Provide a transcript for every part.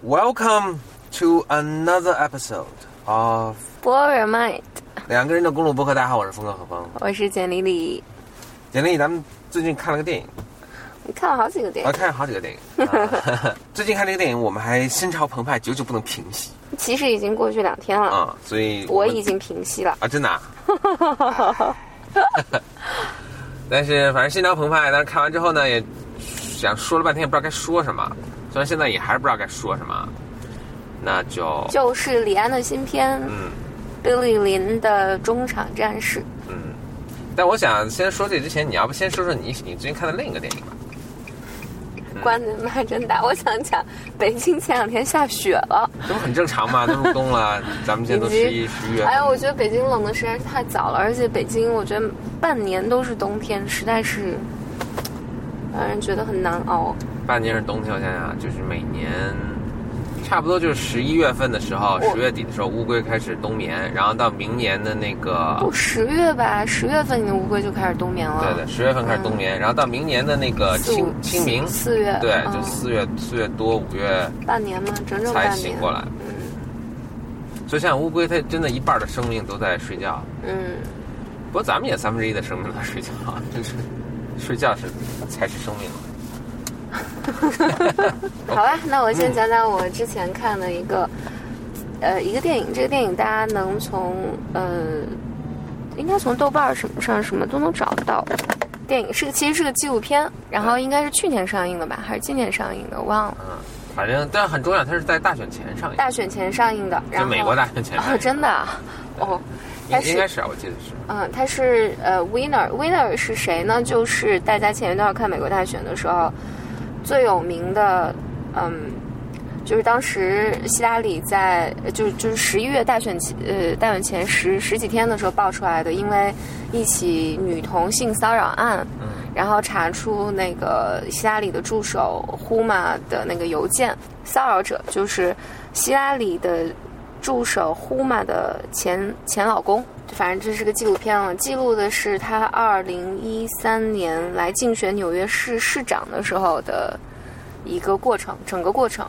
Welcome to another episode of Blow your mind，两个人的公路博客。大家好，我是峰哥何峰。我是简丽丽。简丽丽，咱们最近看了个电影，你看了好几个电我影，看了好几个电影。啊 最近看这个电影，我们还心潮澎湃，久久不能平息其实已经过去两天了，啊，所以们我已经平息了。啊，真的、啊。但是反正心潮澎湃，但是看完之后呢，也想说了半天，也不知道该说什么。虽然现在也还是不知道该说什么，那就就是李安的新片嗯《Billy 林的中场战士》。嗯。但我想先说这之前，你要不先说说你你最近看的另一个电影吧？关的妈真大！我想讲，北京前两天下雪了，这不很正常吗？都入冬了，咱们现在都十一、十一月份。哎呀，我觉得北京冷的实在是太早了，而且北京我觉得半年都是冬天，实在是让人觉得很难熬。半年是冬天，我想想，就是每年差不多就是十一月份的时候，十月底的时候，乌龟开始冬眠，然后到明年的那个不，十月吧，十月份你的乌龟就开始冬眠了。对对，十月份开始冬眠，然后到明年的那个清清明，四月，对，嗯就四月四月多五月半年吗？整整才半年。醒过来。所以像乌龟，它真的一半的生命都在睡觉。嗯，不过咱们也三分之一的生命都在睡觉，就是睡觉是才是生命。好吧，那我先讲讲我之前看的一个，呃，一个电影。这个电影大家能从呃，应该从豆瓣儿什么上什么都能找得到。电影是个其实是个纪录片，然后应该是去年上映的吧，还是今年上映的，我忘了。嗯，反正但很重要，它是在大选前上映，大选前上映的，然后就美国大选前上哦，真的啊，哦，应应该是啊，我记得是。嗯，他是呃，winner，winner 是谁呢？就是大家前一段看美国大选的时候，最有名的，嗯，就是当时希拉里在就就是十一月大选前呃大选前十十几天的时候爆出来的，因为一起女童性骚扰案，嗯然后查出那个希拉里的助手呼玛的那个邮件，骚扰者就是希拉里的助手呼玛的前前老公。反正这是个纪录片了，记录的是他二零一三年来竞选纽约市市长的时候的一个过程，整个过程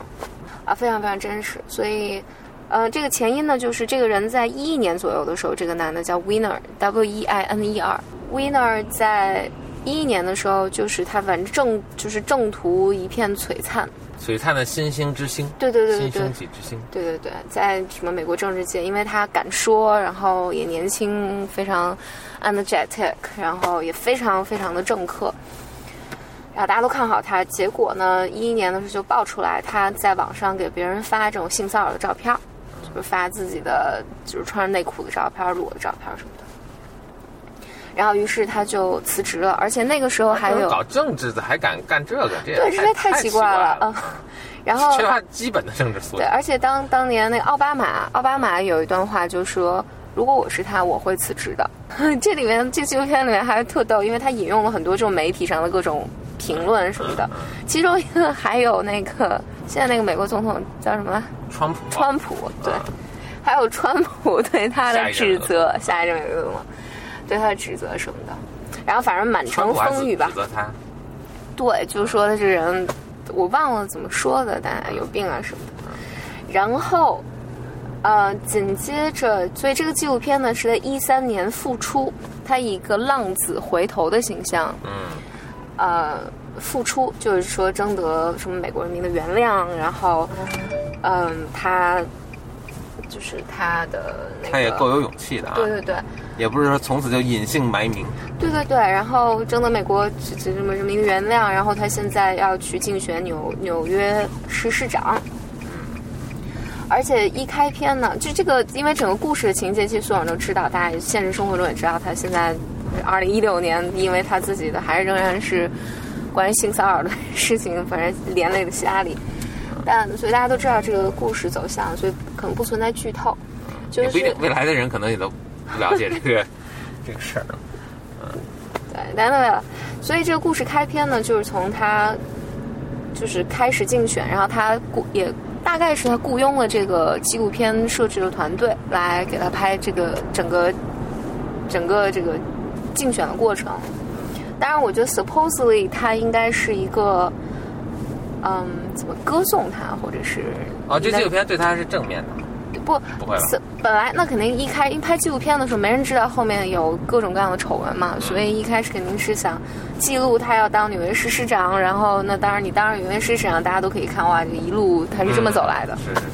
啊，非常非常真实。所以，呃，这个前因呢，就是这个人在一一年左右的时候，这个男的叫 Winner，W E I N E R，Winner 在一一年的时候，就是他反正正就是正途一片璀璨，璀璨的新星之星，对对对对对新升。起之星。对对对，在什么美国政治界，因为他敢说，然后也年轻，非常 energetic，然后也非常非常的政客，然后大家都看好他。结果呢，一一年的时候就爆出来，他在网上给别人发这种性骚扰的照片，就是发自己的就是穿着内裤的照片、裸的照片什么的。然后，于是他就辞职了，而且那个时候还有搞政治的还敢干这个，这也对，这也太奇奇怪了。了啊。然后缺乏基本的政治素养。对，而且当当年那个奥巴马，奥巴马有一段话就说，如果我是他，我会辞职的。这里面这纪录片里面还特逗，因为他引用了很多这种媒体上的各种评论什么的，其中一个还有那个现在那个美国总统叫什么？来？川普，川普，对啊，还有川普对他的指责，下一任美国总统对他的指责什么的，然后反正满城风雨吧指，责他，对，就说他这人，我忘了怎么说的，但有病啊什么的。然后，呃，紧接着，所以这个纪录片呢是在一三年复出，他以一个浪子回头的形象，嗯，呃，复出，就是说征得什么美国人民的原谅，然后，嗯、他就是他的那个，他也够有勇气的啊，对对对，也不是说从此就隐姓埋名。对对对，然后征得美国这这什么人民的原谅，然后他现在要去竞选纽纽约市市长。而且一开篇呢，就这个，因为整个故事的情节，其实所有人都知道，大家现实生活中也知道，他现在二零一六年，因为他自己的还是仍然是关于性骚扰的事情，反正连累了希拉里。但所以大家都知道这个故事走向，所以可能不存在剧透。就是不一定，未来的人可能也都不了解这个 这个事儿。对，来来来，所以这个故事开篇呢，就是从他就是开始竞选，然后他雇也大概是他雇佣了这个纪录片摄制的团队来给他拍这个整个整个这个竞选的过程。当然，我觉得 supposedly 他应该是一个嗯，怎么歌颂他，或者是哦，这纪录片对他是正面的。不不会了本来那肯定一开一拍纪录片的时候，没人知道后面有各种各样的丑闻嘛，所以一开始肯定是想记录他要当纽约市市长，然后那当然你当上纽约市市长，大家都可以看哇，这一路他是这么走来的。是是是，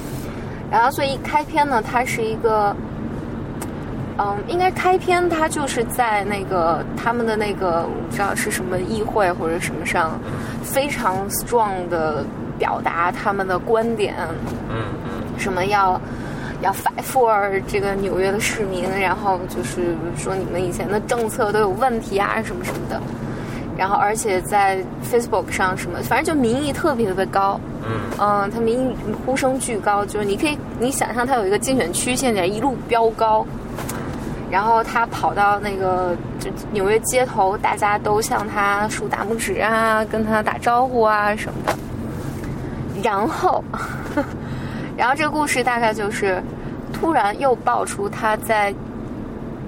然后所以一开篇呢，他是一个，嗯，应该开篇他就是在那个他们的那个我不知道是什么议会或者什么上，非常 strong 的表达他们的观点，嗯嗯什么要要 fight for 这个纽约的市民，然后就是说你们以前的政策都有问题啊，什么什么的。然后而且在 Facebook 上什么，反正就民意特别特别高，嗯嗯，他民意呼声巨高，就是你可以你想象他有一个竞选曲线在一路飙高，然后他跑到那个就纽约街头，大家都向他竖大拇指啊，跟他打招呼啊什么的。然后，然后这个故事大概就是，突然又爆出他在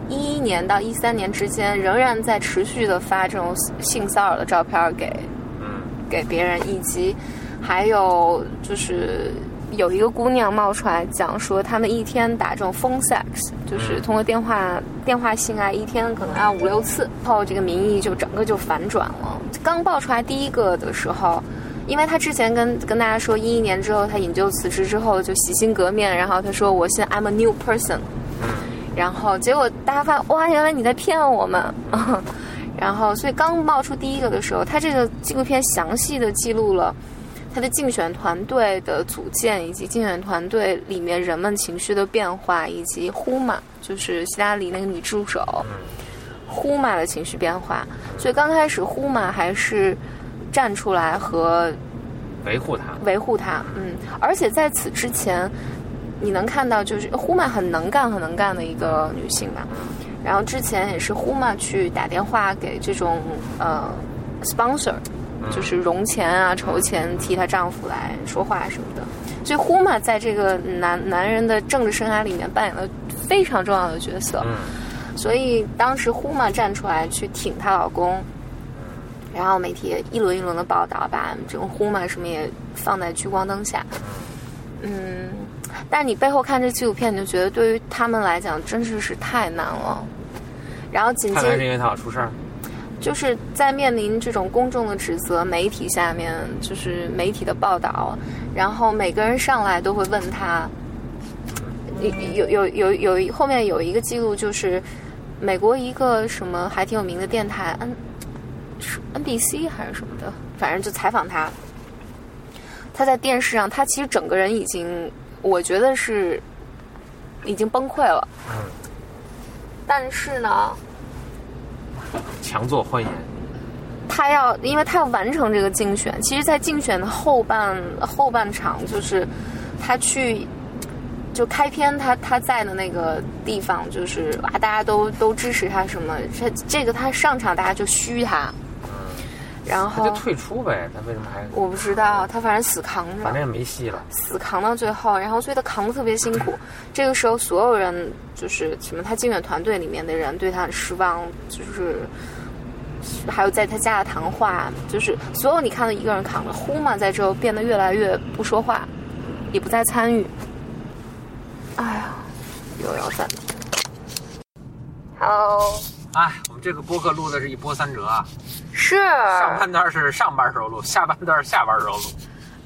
一一年到一三年之间，仍然在持续的发这种性骚扰的照片给嗯给别人，以及还有就是有一个姑娘冒出来讲说，他们一天打这种 phone sex，就是通过电话电话性爱，一天可能要五六次，然后这个民意就整个就反转了。刚爆出来第一个的时候。因为他之前跟跟大家说，一一年之后他引咎辞职之后就洗心革面，然后他说我现在 I'm a new person，然后结果大家发现哇，原来你在骗我们，然后所以刚冒出第一个的时候，他这个纪录片详细的记录了他的竞选团队的组建，以及竞选团队里面人们情绪的变化，以及呼玛就是希拉里那个女助手呼玛的情绪变化。所以刚开始呼玛还是站出来和维护他，维护他，嗯，而且在此之前，你能看到就是呼玛很能干、很能干的一个女性嘛。然后之前也是呼玛去打电话给这种呃 sponsor，就是融钱啊、筹钱替她丈夫来说话什么的。所以呼玛在这个男男人的政治生涯里面扮演了非常重要的角色。嗯所以当时呼玛站出来去挺她老公，然后媒体也一轮一轮的报道，把这种呼玛什么也放在聚光灯下。嗯，但你背后看这纪录片，你就觉得对于他们来讲，真是是太难了。然后紧接着是因为他要出事儿。就是在面临这种公众的指责，媒体下面就是媒体的报道，然后每个人上来都会问他，有有有有有后面有一个记录，就是美国一个什么还挺有名的电台 N 是 NBC 还是什么的，反正就采访他，他在电视上，他其实整个人已经，我觉得是已经崩溃了，嗯，但是呢。强作欢颜。他要，因为他要完成这个竞选。其实，在竞选的后半后半场，就是他去就开篇他他在的那个地方，就是哇，大家都都支持他什么？这这个他上场，大家就嘘他，然他就退出呗，他为什么还？我不知道，他反正死扛着，反正也没戏了。死扛到最后，然后所以他扛得特别辛苦。这个时候，所有人就是什么，他竞选团队里面的人对他很失望，就是还有在他家的谈话，就是所有你看到一个人扛着，呼嘛在之后变得越来越不说话，也不再参与。哎呀，又要暂停。Hello，哎，我们这个播客录的是一波三折啊，是。上半段是上班时候录，下半段是下班时候录，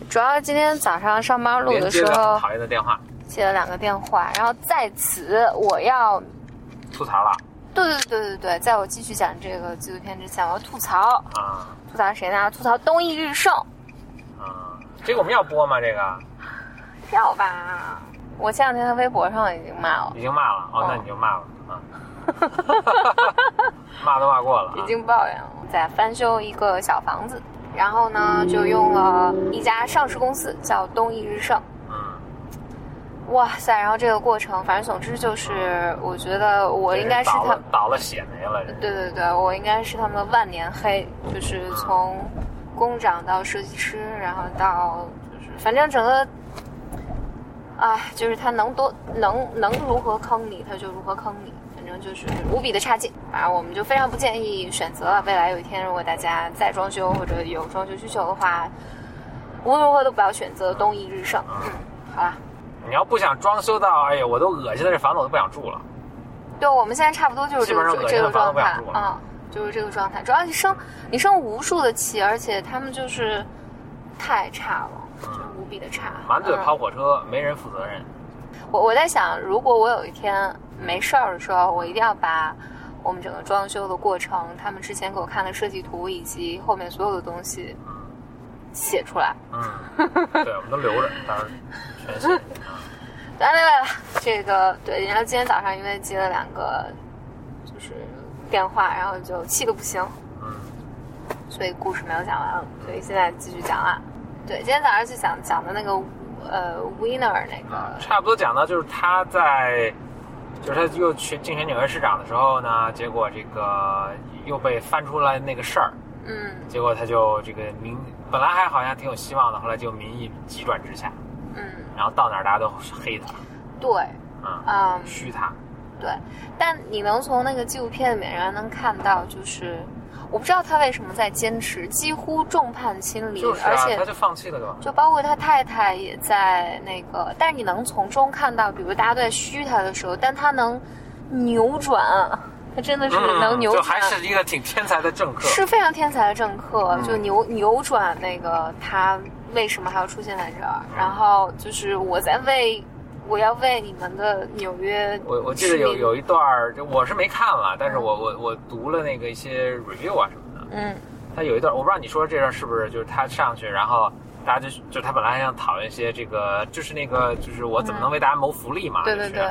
主要今天早上上班录的时候很讨厌的电话，接了两个电话，然后在此我要吐槽了。对对对对对，在我继续讲这个纪录片之前，我要吐槽，啊。吐槽谁呢？吐槽东熠日盛，啊！这个我们要播吗？这个？要吧？我前两天在微博上已经骂了，已经骂了。哦，哦那你就骂了啊，骂都骂过了啊，已经抱怨了，在翻修一个小房子，然后呢，就用了一家上市公司叫东易日盛。嗯哇塞！然后这个过程，反正总之就是，我觉得我应该是他倒了，倒了血霉了，对对对，我应该是他们的万年黑，就是从工长到设计师，然后到就是反正整个，哎，就是他能多能能如何坑你，他就如何坑你，反正就是无比的差劲。反正我们就非常不建议选择了。未来有一天，如果大家再装修或者有装修需求的话，无论如何都不要选择东易日盛。嗯，好啦，你要不想装修到，哎呀，我都恶心的，这房子我都不想住了。对，我们现在差不多就是这个这个状态啊、就是这个状态。主要你生你生无数的气，而且他们就是太差了，就是无比的差。满嘴嗯跑火车，没人负责任。我我在想，如果我有一天没事儿的时候，我一定要把我们整个装修的过程，他们之前给我看的设计图以及后面所有的东西写出来。嗯，对，我们都留着，当然全写。来来来了，这个对，然后今天早上因为接了两个就是电话，然后就气得不行，嗯，所以故事没有讲完，所以现在继续讲了。对，今天早上就讲讲的那个呃 winner 那个，差不多讲到就是他在，就是他又去竞选纽约市长的时候呢，结果这个又被翻出来那个事儿，嗯。结果他就这个民本来还好像挺有希望的，后来就民意急转直下，嗯，然后到哪儿大家都黑他，对，嗯，嗯。虚他，对，但你能从那个纪录片里面仍然能看到，就是我不知道他为什么在坚持，几乎众叛亲离，就是啊，而且他就放弃了对吧？就包括他太太也在那个，但是你能从中看到，比如大家都在嘘他的时候，但他能扭转，他真的是能扭转，嗯就还是一个挺天才的政客，是非常天才的政客，嗯。就扭扭转那个他为什么还要出现在这儿，然后就是我在为我要为你们的纽约我我记得有有一段儿，就我是没看了，但是我我我读了那个一些 review 啊什么的，嗯。他有一段我不知道你说这段是不是就是他上去，然后大家就就他本来还想讨论一些这个，就是那个就是我怎么能为大家谋福利嘛，就是。对对对，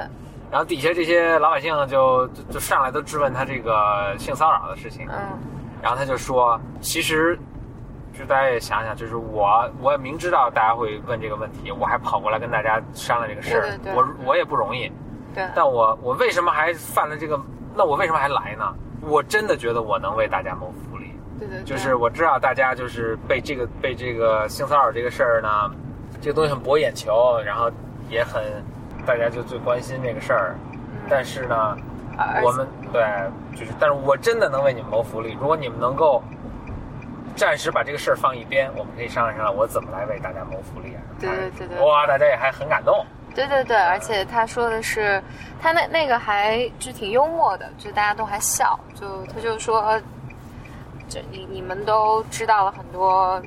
然后底下这些老百姓就就就上来都质问他这个性骚扰的事情，嗯。然后他就说，其实，就大家也想想，就是我我也明知道大家会问这个问题，我还跑过来跟大家商量这个事儿，我我也不容易，对，但我我为什么还犯了这个？那我为什么还来呢？我真的觉得我能为大家谋福利，对对对，就是我知道大家就是被这个被这个性骚扰这个事儿呢，这个东西很博眼球，然后也很大家就最关心这个事儿，但是呢，我们对，就是，但是我真的能为你们谋福利。如果你们能够暂时把这个事儿放一边，我们可以商量商量，我怎么来为大家谋福利啊？对对对对哇，大家也还很感动。对对对，而且他说的是，他那那个还就挺幽默的，就大家都还笑，就他就说，就你你们都知道了很多，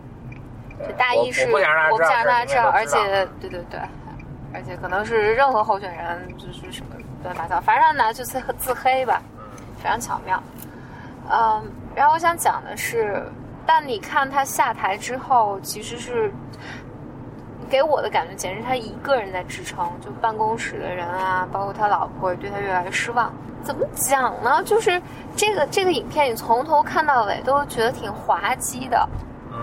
就大意是我我不想让大家知道，而且对对对，而且可能是任何候选人就是什么乱七八糟，反正呢就自自黑吧，非常巧妙。嗯，然后我想讲的是，但你看他下台之后，其实是给我的感觉，简直是他一个人在支撑，就办公室的人啊，包括他老婆也对他越来越失望。怎么讲呢？就是这个这个影片，你从头看到尾都觉得挺滑稽的，嗯，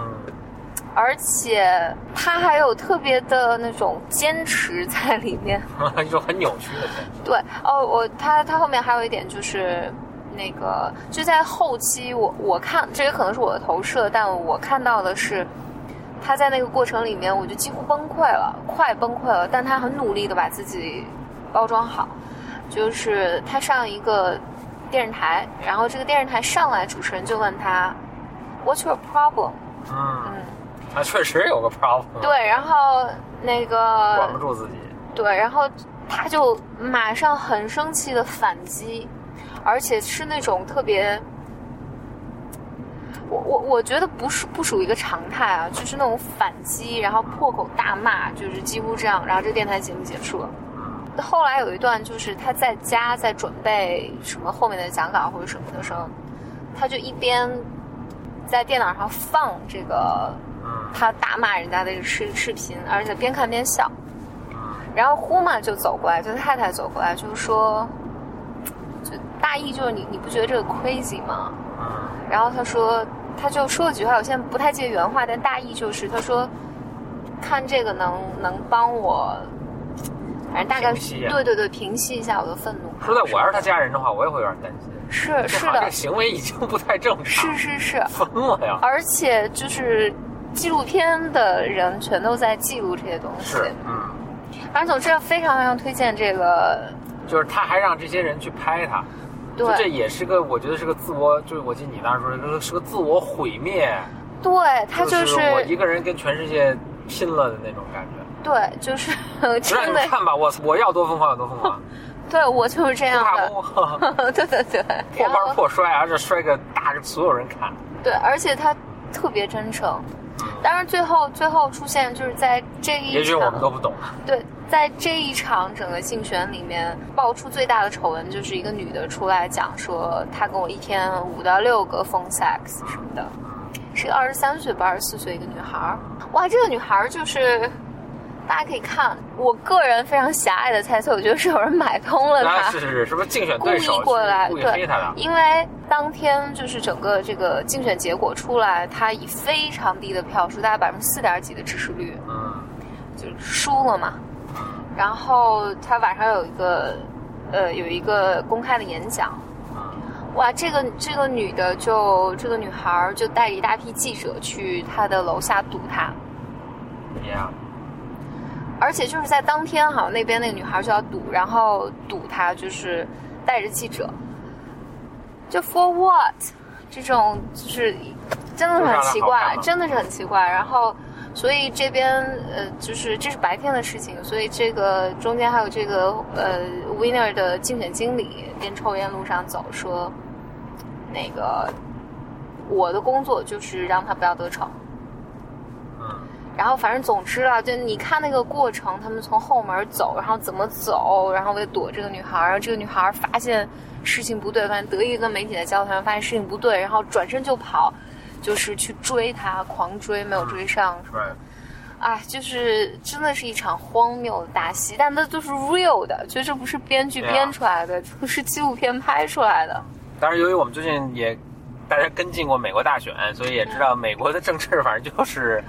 而且他还有特别的那种坚持在里面。一种很扭曲的东西。对，哦，我他他后面还有一点就是，那个就在后期我，我看这也可能是我的投射，但我看到的是他在那个过程里面，我就几乎崩溃了，快崩溃了，但他很努力的把自己包装好，就是他上一个电视台，然后这个电视台上来，主持人就问他，What's your problem？嗯，嗯，他确实有个 problem，，对，然后那个管不住自己。对，然后他就马上很生气的反击，而且是那种特别，我我我觉得不是不属于一个常态啊，就是那种反击，然后破口大骂，就是几乎这样，然后这个电台节目结束了。后来有一段就是他在家在准备什么后面的讲稿或者什么的时候，他就一边在电脑上放这个嗯他大骂人家的这个视视频，而且边看边笑。嗯然后呼嘛就走过来，就太太走过来，就是说，就大意就是你你不觉得这个 crazy 吗？嗯然后他说，他就说了几句话，我现在不太记得原话，但大意就是他说，看这个能能帮我，反正大概啊对对对，平息一下我的愤怒。说在我要是他家人的话，我也会有点担心。是是的行为已经不太正常，是是是，疯了呀！而且就是纪录片的人全都在记录这些东西。是，嗯，反正总之非常非常推荐这个，就是他还让这些人去拍他，就这也是个，我觉得是个自我，就是我记得你当时说，这是个自我毁灭。对，他就就是我一个人跟全世界拼了的那种感觉。对，就是 让真的你们，看吧，我我要多疯狂有多疯狂，对我就是这样的。对对对，破罐破摔，而且摔个大，所有人看。对，而且他特别真诚。当然，最后最后出现就是在这一场，也许我们都不懂。对，在这一场整个竞选里面爆出最大的丑闻，就是一个女的出来讲说，她跟我一天五到六个 phone sex 什么的，是个二十三岁不，二十四岁一个女孩儿。哇，这个女孩儿就是。大家可以看，我个人非常狭隘的猜测，我觉得是有人买通了啊，她。是是是，是不是竞选故意对手过来，故意对黑他的？因为当天就是整个这个竞选结果出来，他以非常低的票数，大概百分之四点几的支持率，嗯。就输了嘛。然后他晚上有一个，呃，有一个公开的演讲，嗯。哇，这个这个女的就这个女孩就带着一大批记者去她的楼下堵她，，Yeah，而且就是在当天好像，那边那个女孩就要堵，然后堵她就是带着记者，就 for what 这种就是真的是很奇怪真的是很奇怪。然后所以这边呃就是这是白天的事情，所以这个中间还有这个呃 winner 的竞选经理边抽烟路上走说，那个我的工作就是让他不要得逞。嗯然后反正总之啊，就你看那个过程，他们从后门走，然后怎么走，然后为躲这个女孩，然后这个女孩发现事情不对，反正得意跟媒体在交谈，发现事情不对，然后转身就跑，就是去追他，狂追，没有追上，什么，Right，哎，就是真的是一场荒谬的大戏，但那都是 real 的，就这不是编剧编出来的，不是纪录片拍出来的。当然，由于我们最近也大家跟进过美国大选，所以也知道美国的政治反正就是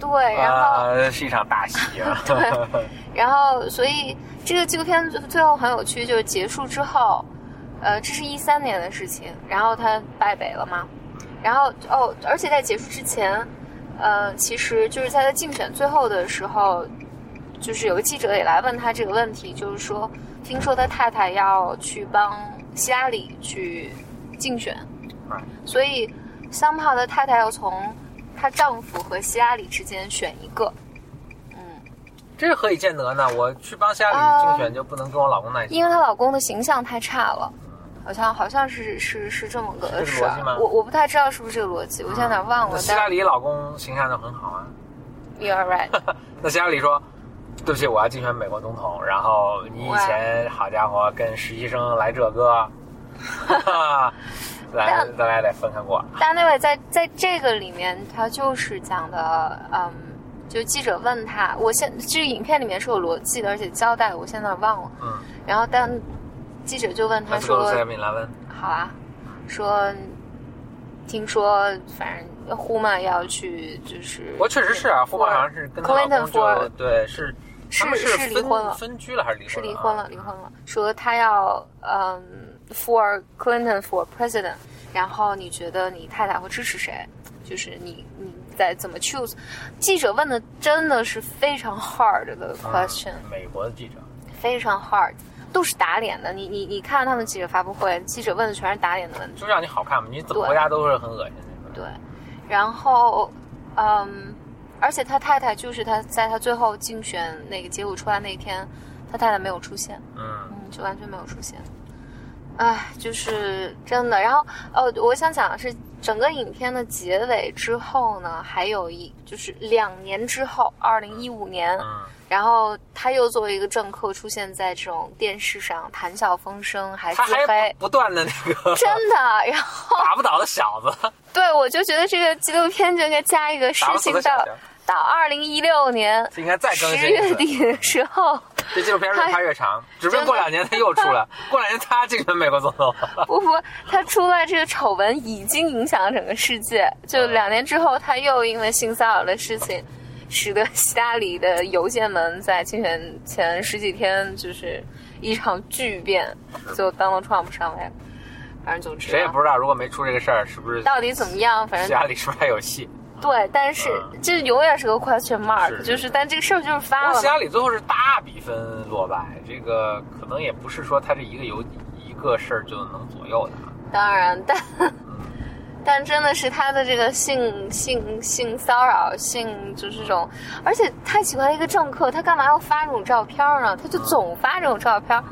对，然后。呃 是一场大戏啊。然后，所以这个纪录片最最后很有趣，就是结束之后，呃，这是一三年的事情，然后他败北了嘛，然后哦，而且在结束之前，呃，其实就是在他竞选最后的时候，就是有个记者也来问他这个问题，就是说，听说他太太要去帮希拉里去竞选所以 somehow 的太太要从她丈夫和希拉里之间选一个，嗯。这是何以见得呢？我去帮希拉啊里竞选就不能跟我老公在一起？因为她老公的形象太差了，好像好像是是是这么个事儿个逻辑吗，我我不太知道是不是这个逻辑，我现在有点忘了。那希拉里老公形象就很好啊。You are right，那希拉里说：“对不起，我要竞选美国总统。然后你以前好家伙跟实习生来这个，咱但咱俩得分开过。但那位在在这个里面，他就是讲的，嗯，就记者问他，我现这个影片里面是有逻辑的，而且交代我现在忘了。嗯，然后但记者就问他说。好啊，说听说反正呼曼要去，就是我确实是啊，呼曼好像是跟她老 Clinton 公就对是是是离婚了分居了还是离婚？是离婚了，离婚。了，说他要嗯 for Clinton for president，然后你觉得你太太会支持谁？就是你你在怎么 choose？记者问的真的是非常 hard 的 question，、嗯美国的记者，非常 hard，都是打脸的。你你你看他们记者发布会，记者问的全是打脸的问题。就让你好看嘛，你怎么回答都是很恶心。对，然后，嗯，而且他太太就是他在他最后竞选那个结果出来那天，他太太没有出现，嗯，嗯，就完全没有出现。唉，就是真的。然后，哦，我想讲的是，整个影片的结尾之后呢，还有一就是两年之后，二零一五年，嗯然后他又作为一个政客出现在这种电视上，谈笑风生，还自黑，不不断的那个 真的。然后，打不倒的小子，对我就觉得这个纪录片就应该加一个事情到到二零一六年这应该再更十新一次。月底的时候，这纪录片越拍越长，指不定过两年他又出来，过两年他竞选美国总统。不不，他出来这个丑闻已经影响了整个世界。就两年之后，他又因为性骚扰的事情，使得希拉里的邮件门在竞选前十几天就是一场巨变，最后 Donald Trump 上位了。反正总之啊，谁也不知道，如果没出这个事儿，是不是到底怎么样，反正希拉里是不是还有戏？对，但是这永远是个 question mark，是。是就是但这个事儿就是发了希拉里最后是大比分落败，这个可能也不是说他这一个有一个事儿就能左右的。当然，但 但真的是他的这个性性性骚扰，性就是这种，而且太奇怪，一个政客他干嘛要发这种照片呢？他就总发这种照片，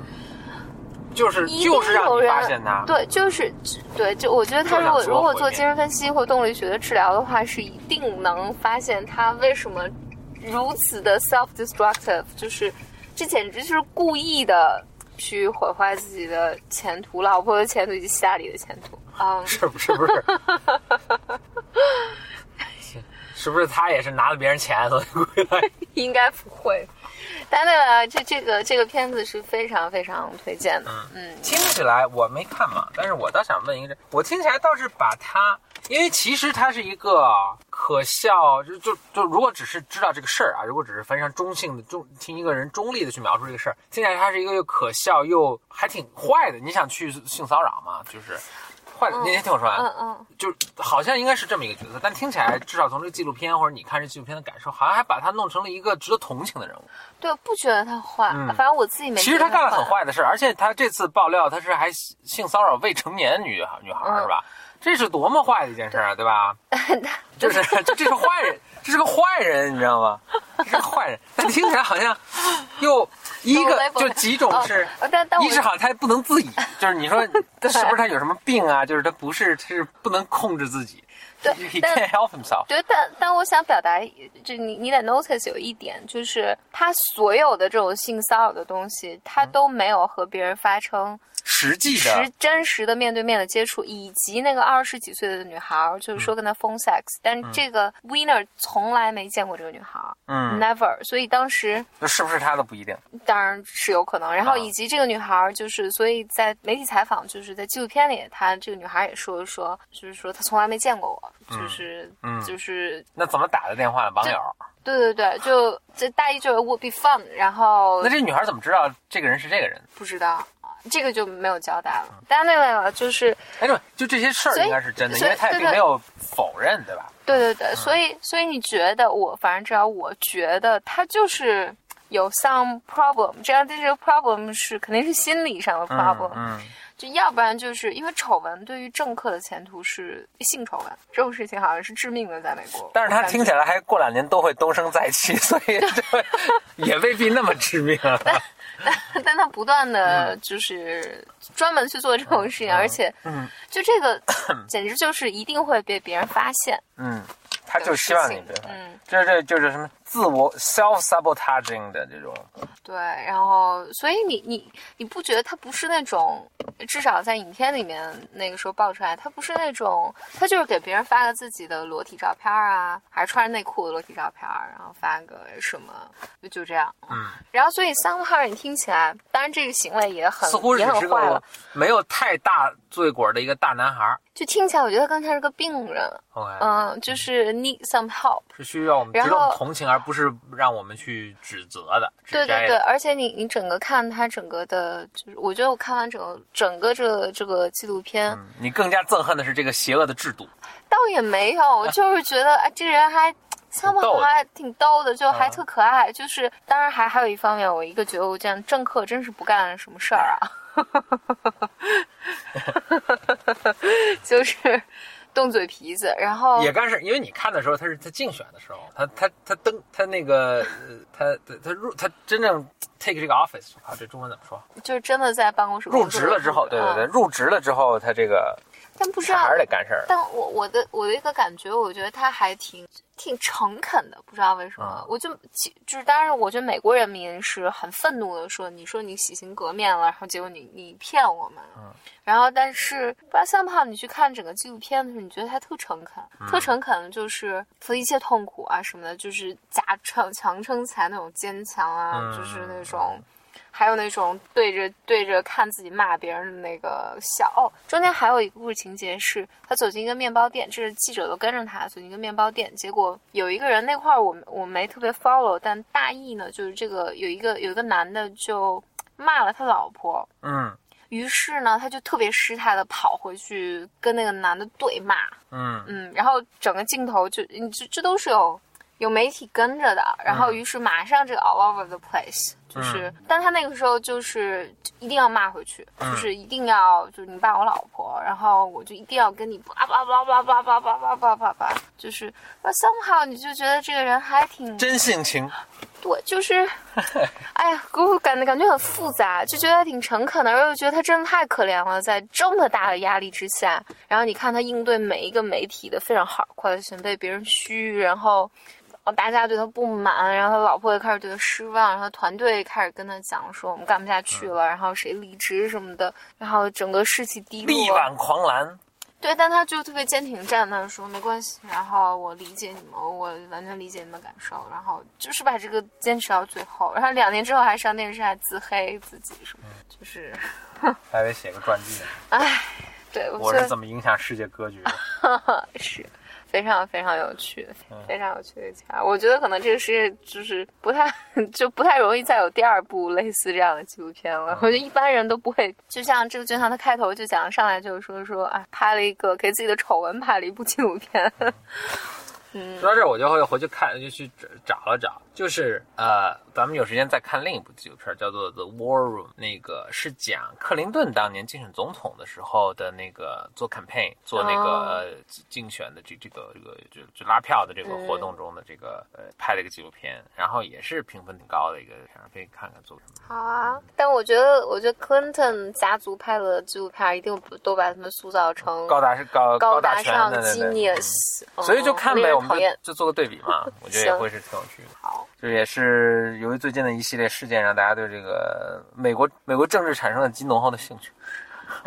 就是就是让人发现他。对，就是对，就我觉得他如果如果做精神分析或动力学的治疗的话，是一定能发现他为什么如此的 self destructive，就是这简直就是故意的去毁坏自己的前途、老婆的前途以及希拉里的前途。啊，是不是不 是？是不是他也是拿了别人钱所以归来？应该不会。但那个这这个这个片子是非常非常推荐的。嗯，嗯听起来我没看嘛，但是我倒想问一个，我听起来倒是把它，因为其实它是一个可笑，就就就如果只是知道这个事儿啊，如果只是非常中性的中听一个人中立的去描述这个事儿，听起来它是一个又可笑又还挺坏的。你想去性骚扰吗？就是坏的，你先听我说完。嗯嗯，就好像应该是这么一个角色，但听起来至少从这个纪录片或者你看这纪录片的感受，好像还把他弄成了一个值得同情的人物。对，不觉得他坏，嗯反正我自己没。其实他干了很。坏的事儿，而且他这次爆料他是还性骚扰未成年女女孩，嗯是吧？这是多么坏的一件事啊，对吧？就是这这是坏人，这是个坏人，你知道吗？这 是个坏人，但听起来好像又一个就几种是一是好像他不能自已，就是你说他是不是他有什么病啊？就是他不是，他是不能控制自己对，he 但 can't help himself。对，但但我想表达，就你你得 notice 有一点，就是他所有的这种性骚扰的东西，他嗯都没有和别人发生实际实，真实的面对面的接触，以及那个二十几岁的女孩儿，就是说跟她 phone sex，、但这个 winner 从来没见过这个女孩儿、嗯，n e v e r 所以当时那是不是他的不一定。当然是有可能。然后啊以及这个女孩儿，就是所以在媒体采访，就是在纪录片里，她这个女孩儿也说说，就是说她从来没见过我，就是、嗯就是那怎么打的电话？网友？对对对，就这大意就是 would be fun，然后那这女孩怎么知道这个人是这个人？不知道这个就没有交代了。但那位了，就是哎，对，就这些事儿应该是真的，因为他也没有否认，对吧？对对对，所以所以你觉得我，反正只要我觉得他就是有 some problem，这样这个 problem 是肯定是心理上的 problem，、嗯，就要不然就是因为丑闻对于政客的前途是性丑闻这种事情好像是致命的，在美国。但是他听起来还过两年都会东升再起，所以 这也未必那么致命啊。但他不断的就是专门去做这种事情，而且嗯。就这个简直就是一定会被别人发现。嗯，他就希望你别发嗯，这这就是什么自我 self sabotaging 的这种，对，然后所以你你你不觉得他不是那种，至少在影片里面那个时候爆出来，他不是那种，他就是给别人发个自己的裸体照片啊，还是穿着内裤的裸体照片，然后发个什么，就就这样。嗯，然后所以 somehow 你听起来，当然这个行为也很似乎只也很坏了是个，没有太大罪过的一个大男孩儿。就听起来我觉得他刚才是个病人，OK，嗯，就是 need some help。是需要我们值然得我们后同情，而不是让我们去指责的。对对对，而且你你整个看他整个的，就是我觉得我看完整个整个这个这个纪录片，嗯，你更加憎恨的是这个邪恶的制度。倒也没有，就是觉得哎，这人还。三逗的宝还挺逗的，就还啊特可爱。就是，当然还还有一方面，我一个觉得我这样政客真是不干什么事儿啊，就是动嘴皮子。然后也干事，因为你看的时候，他是他竞选的时候，他他他登他那个呃他他他入他真正 take 这个 office 啊，这中文怎么说？就是真的在办公室入职了之后，对对对，嗯入职了之后，他这个但不知道还是得干事儿。但我我的我的一个感觉，我觉得他还挺挺诚恳的，不知道为什么，啊我就就是当然，我觉得美国人民是很愤怒的，说你说你洗心革面了，然后结果你你骗我们，嗯然后但是不知道三胖，你去看整个纪录片的时候，你觉得他特诚恳，嗯特诚恳的就是和一切痛苦啊什么的，就是假撑强撑起来那种坚强啊，嗯就是那种。还有那种对着对着看自己骂别人的那个笑。哦，中间还有一个故事情节是，他走进一个面包店，这是记者都跟着他走进一个面包店，结果有一个人那块儿我我没特别 follow，但大意呢就是这个有一个有一个男的就骂了他老婆，嗯。于是呢他就特别失态的跑回去跟那个男的对骂，嗯。嗯，然后整个镜头就你这这都是有有媒体跟着的，然后嗯于是马上这个 all over the place，就是，但他那个时候就是一定要骂回去，嗯就是一定要就是你爸我老婆，然后我就一定要跟你叭叭叭叭叭叭叭叭叭叭叭，就是呃 somehow 你就觉得这个人还挺真性情，对，就是，哎呀，给我感感觉很复杂，就觉得他挺诚恳的，然后又觉得他真的太可怜了，在这么大的压力之下，然后你看他应对每一个媒体的非常好，快的想被别人虚，然后。哦大家对他不满，然后他老婆也开始对他失望，然后团队开始跟他讲说我们干不下去了，然后谁离职什么的，然后整个士气低落。力挽狂澜。对，但他就特别坚挺地站，他说没关系，然后我理解你们，我完全理解你们的感受，然后就是把这个坚持到最后，然后两年之后还上电视还自黑自己什么，就是，还得写个传记呢。唉，对我我是怎么影响世界格局的？是非常非常有趣非常有趣的一家。我觉得可能这个世界就是不太 就不太容易再有第二部类似这样的纪录片了。我觉得一般人都不会，就像这个就像他开头就讲上来就是说说啊，拍了一个给自己的丑闻拍了一部纪录片。嗯。说到这儿，我就会回去看，就去找找了找，就是呃，咱们有时间再看另一部纪录片，叫做《The War Room》，那个是讲克林顿当年竞选总统的时候的那个做 campaign 做那个、竞选的这这个这个就就拉票的这个嗯活动中的这个呃拍了一个纪录片，然后也是评分挺高的一个，可以看看做什么。好啊，但我觉得，我觉得 Clinton 家族拍的纪录片一定都把他们塑造成高大是高高大上 genius，嗯所以就看呗，我们就讨厌。就做个对比嘛，我觉得也会是挺有趣的。好，这也是由于最近的一系列事件，让大家对这个美国美国政治产生了极浓厚的兴趣。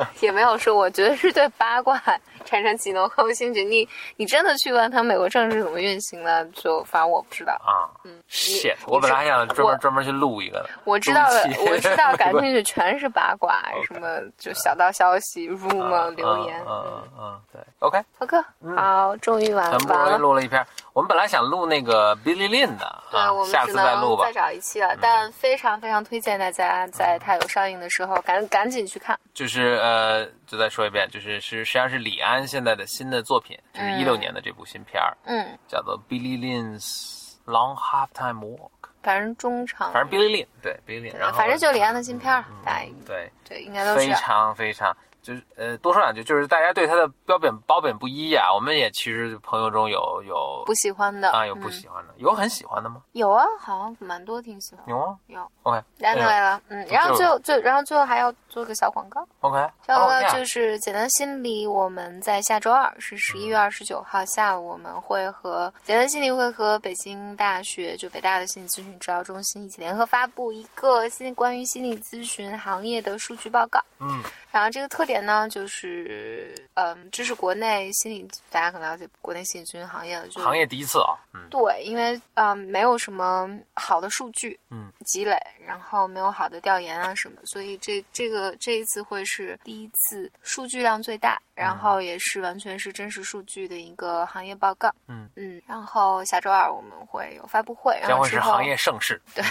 也没有说，我觉得是对八卦产生极浓厚兴趣。你你真的去问他美国政治怎么运行的，就反正我不知道。啊，嗯！你我本来还想专门专门去录一个的。我知道的我知道感兴趣全是八卦，什么 就小道消息、rumor 嗯留言。嗯嗯嗯，对，OK，好哥，好，终于完很不容易。录了一篇。我们本来想录那个 Billy Lin 的，对，啊我，们下只次再录吧能再。找一期了，但非常非常推荐大家在它有上映的时候赶赶紧去看。就是呃，就再说一遍，就是是实际上是李安现在的新的作品，就是嗯一六年的这部新片儿，嗯，叫做 Billy Lin's Long Halftime Walk。反正中场，反正 Billy Lin，对 Billy Lin，然后反正就李安的新片儿，大家对。对应该都是非常非常，就是呃，多说两句，就是大家对他的标本褒贬不一啊。我们也其实朋友中有有不喜欢的啊有不嗯喜欢的，有很喜欢的吗？有啊，好像蛮多挺喜欢。有啊有，？OK 然后来了，嗯，然后最后最然后最后还要做个小广告，OK，小广告就是简单心理，我们在下周二是十一月二十九号下午，我们会和简单心理会和北京大学就北大的心理咨询治疗中心一起联合发布一个新关于心理咨询行业的数据报告。嗯。然后这个特点呢，就是嗯，这是国内心理大家可能了解国内心理咨询行业的，就行业第一次啊，嗯。对，因为嗯没有什么好的数据，嗯，积累，然后没有好的调研啊什么，所以这这个这一次会是第一次数据量最大，然后也是完全是真实数据的一个行业报告。嗯嗯，然后下周二我们会有发布会，然将后是行业盛世。对，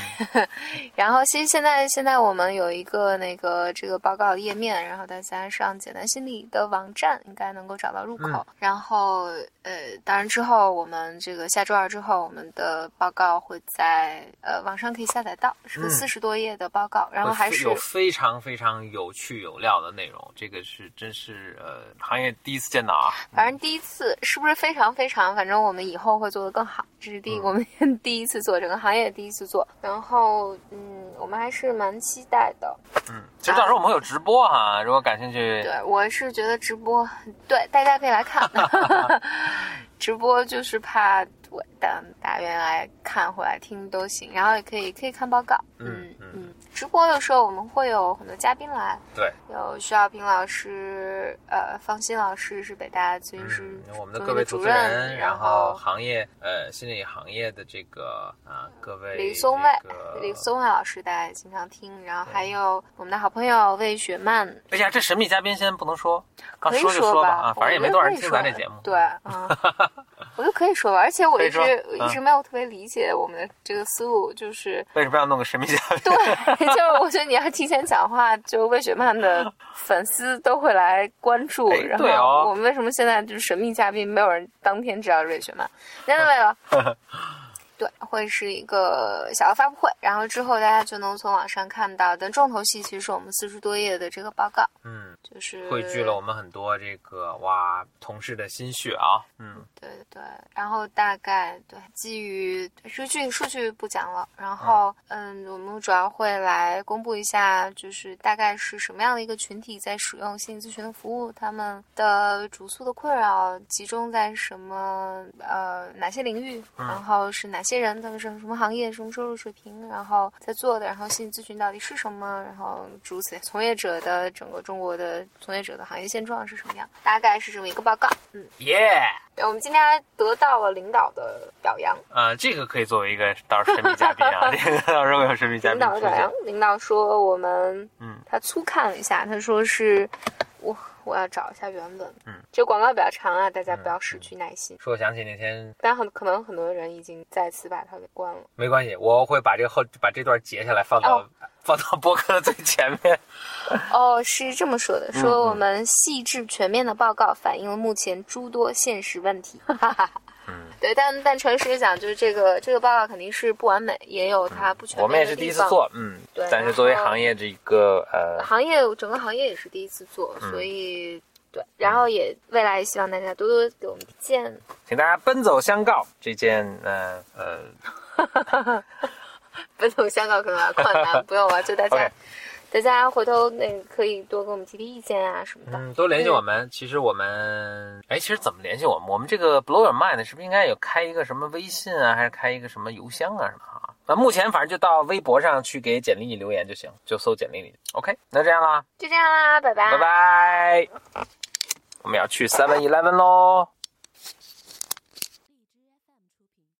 然后其实现在现在我们有一个那个这个报告的页面，然后大家上简单心理的网站应该能够找到入口。嗯然后呃，当然之后我们这个下周二之后，我们的报告会在呃网上可以下载到，是四十多页的报告，然后还是有有非常非常有趣有料的内容，这个是真是呃行业第一次见到啊。反正第一次是不是非常非常？反正我们以后会做得更好，这是第我们第一次做，整个行业第一次做。然后嗯，我们还是蛮期待的。嗯，其实到时候我们会有直播哈，如果感兴趣，对，我是觉得直播，对大家可以来看。直播就是怕对，但大家原来看回来听都行，然后也可以可以看报告。嗯直播的时候我们会有很多嘉宾来，对，有徐小平老师，呃，方欣老师是北大咨询师嗯，我们的各位主持人，然然后行业呃心理行业的这个啊各位李松蔚李松蔚老师大家也经常听，然后还有我们的好朋友魏雪曼，哎呀，这神秘嘉宾先不能说，啊可以说就说吧，啊，反正也没多少人听咱这节目。对，嗯，我就可以说吧，而且我一直一直没有特别理解我们的这个思路，就是为什么要弄个神秘嘉宾？对，就是我觉得你要提前讲话，就魏雪曼的粉丝都会来关注，哎然后我们为什么现在就是神秘嘉宾，没有人当天知道是魏雪曼？那为了 对，会是一个小的发布会，然后之后大家就能从网上看到。但重头戏其实是我们四十多页的这个报告，嗯，就是汇聚了我们很多这个哇同事的心血啊，嗯，对对，然后大概对基于数据数据不讲了，然后嗯，我们主要会来公布一下，就是大概是什么样的一个群体在使用心理咨询的服务，他们的主诉的困扰集中在什么呃哪些领域，然后是哪些人，他们是什么行业、什么收入水平，然后在做的，然后心理咨询到底是什么，然后诸如此。类，从业者的整个中国的从业者的行业现状是什么样，大概是这么一个报告，嗯。耶，我们今天还得到了领导的表扬，呃，这个可以作为一个到时候神秘嘉宾啊，这个到时候有神秘嘉领宾领导的表扬，，领导说我们，嗯，他粗看了一下，他说是，我我要找一下原文，嗯，这个广告比较长啊，大家不要失去耐心。说我想起那天但很可能很多人已经再次把它给关了。没关系，我会把这个后把这段截下来放到、哦放到播客的最前面。哦，是这么说的，嗯说我们细致全面的报告反映了目前诸多现实问题。哈哈哈。嗯，对，但但诚实地讲，就是这个这个报告肯定是不完美，也有它不全面我们也是。第一次做，嗯，对但是作为行业这一个呃，行业整个行业也是第一次做，嗯所以对，然后也未来也希望大家多多给我们提建。请大家奔走相告这件呃呃 奔走香港可能有点困难，不用了，就大家大家回头那个可以多给我们提提意见啊什么的。嗯，多联系我们。其实我们，哎，其实怎么联系我们？我们这个 Blow Your Mind 是不是应该有开一个什么微信啊，还是开一个什么邮箱啊什么啊？那目前反正就到微博上去给简历里留言就行，就搜简历里。OK，那这样啦，就这样啦，拜拜，拜拜。我们要去 Seven Eleven 喽。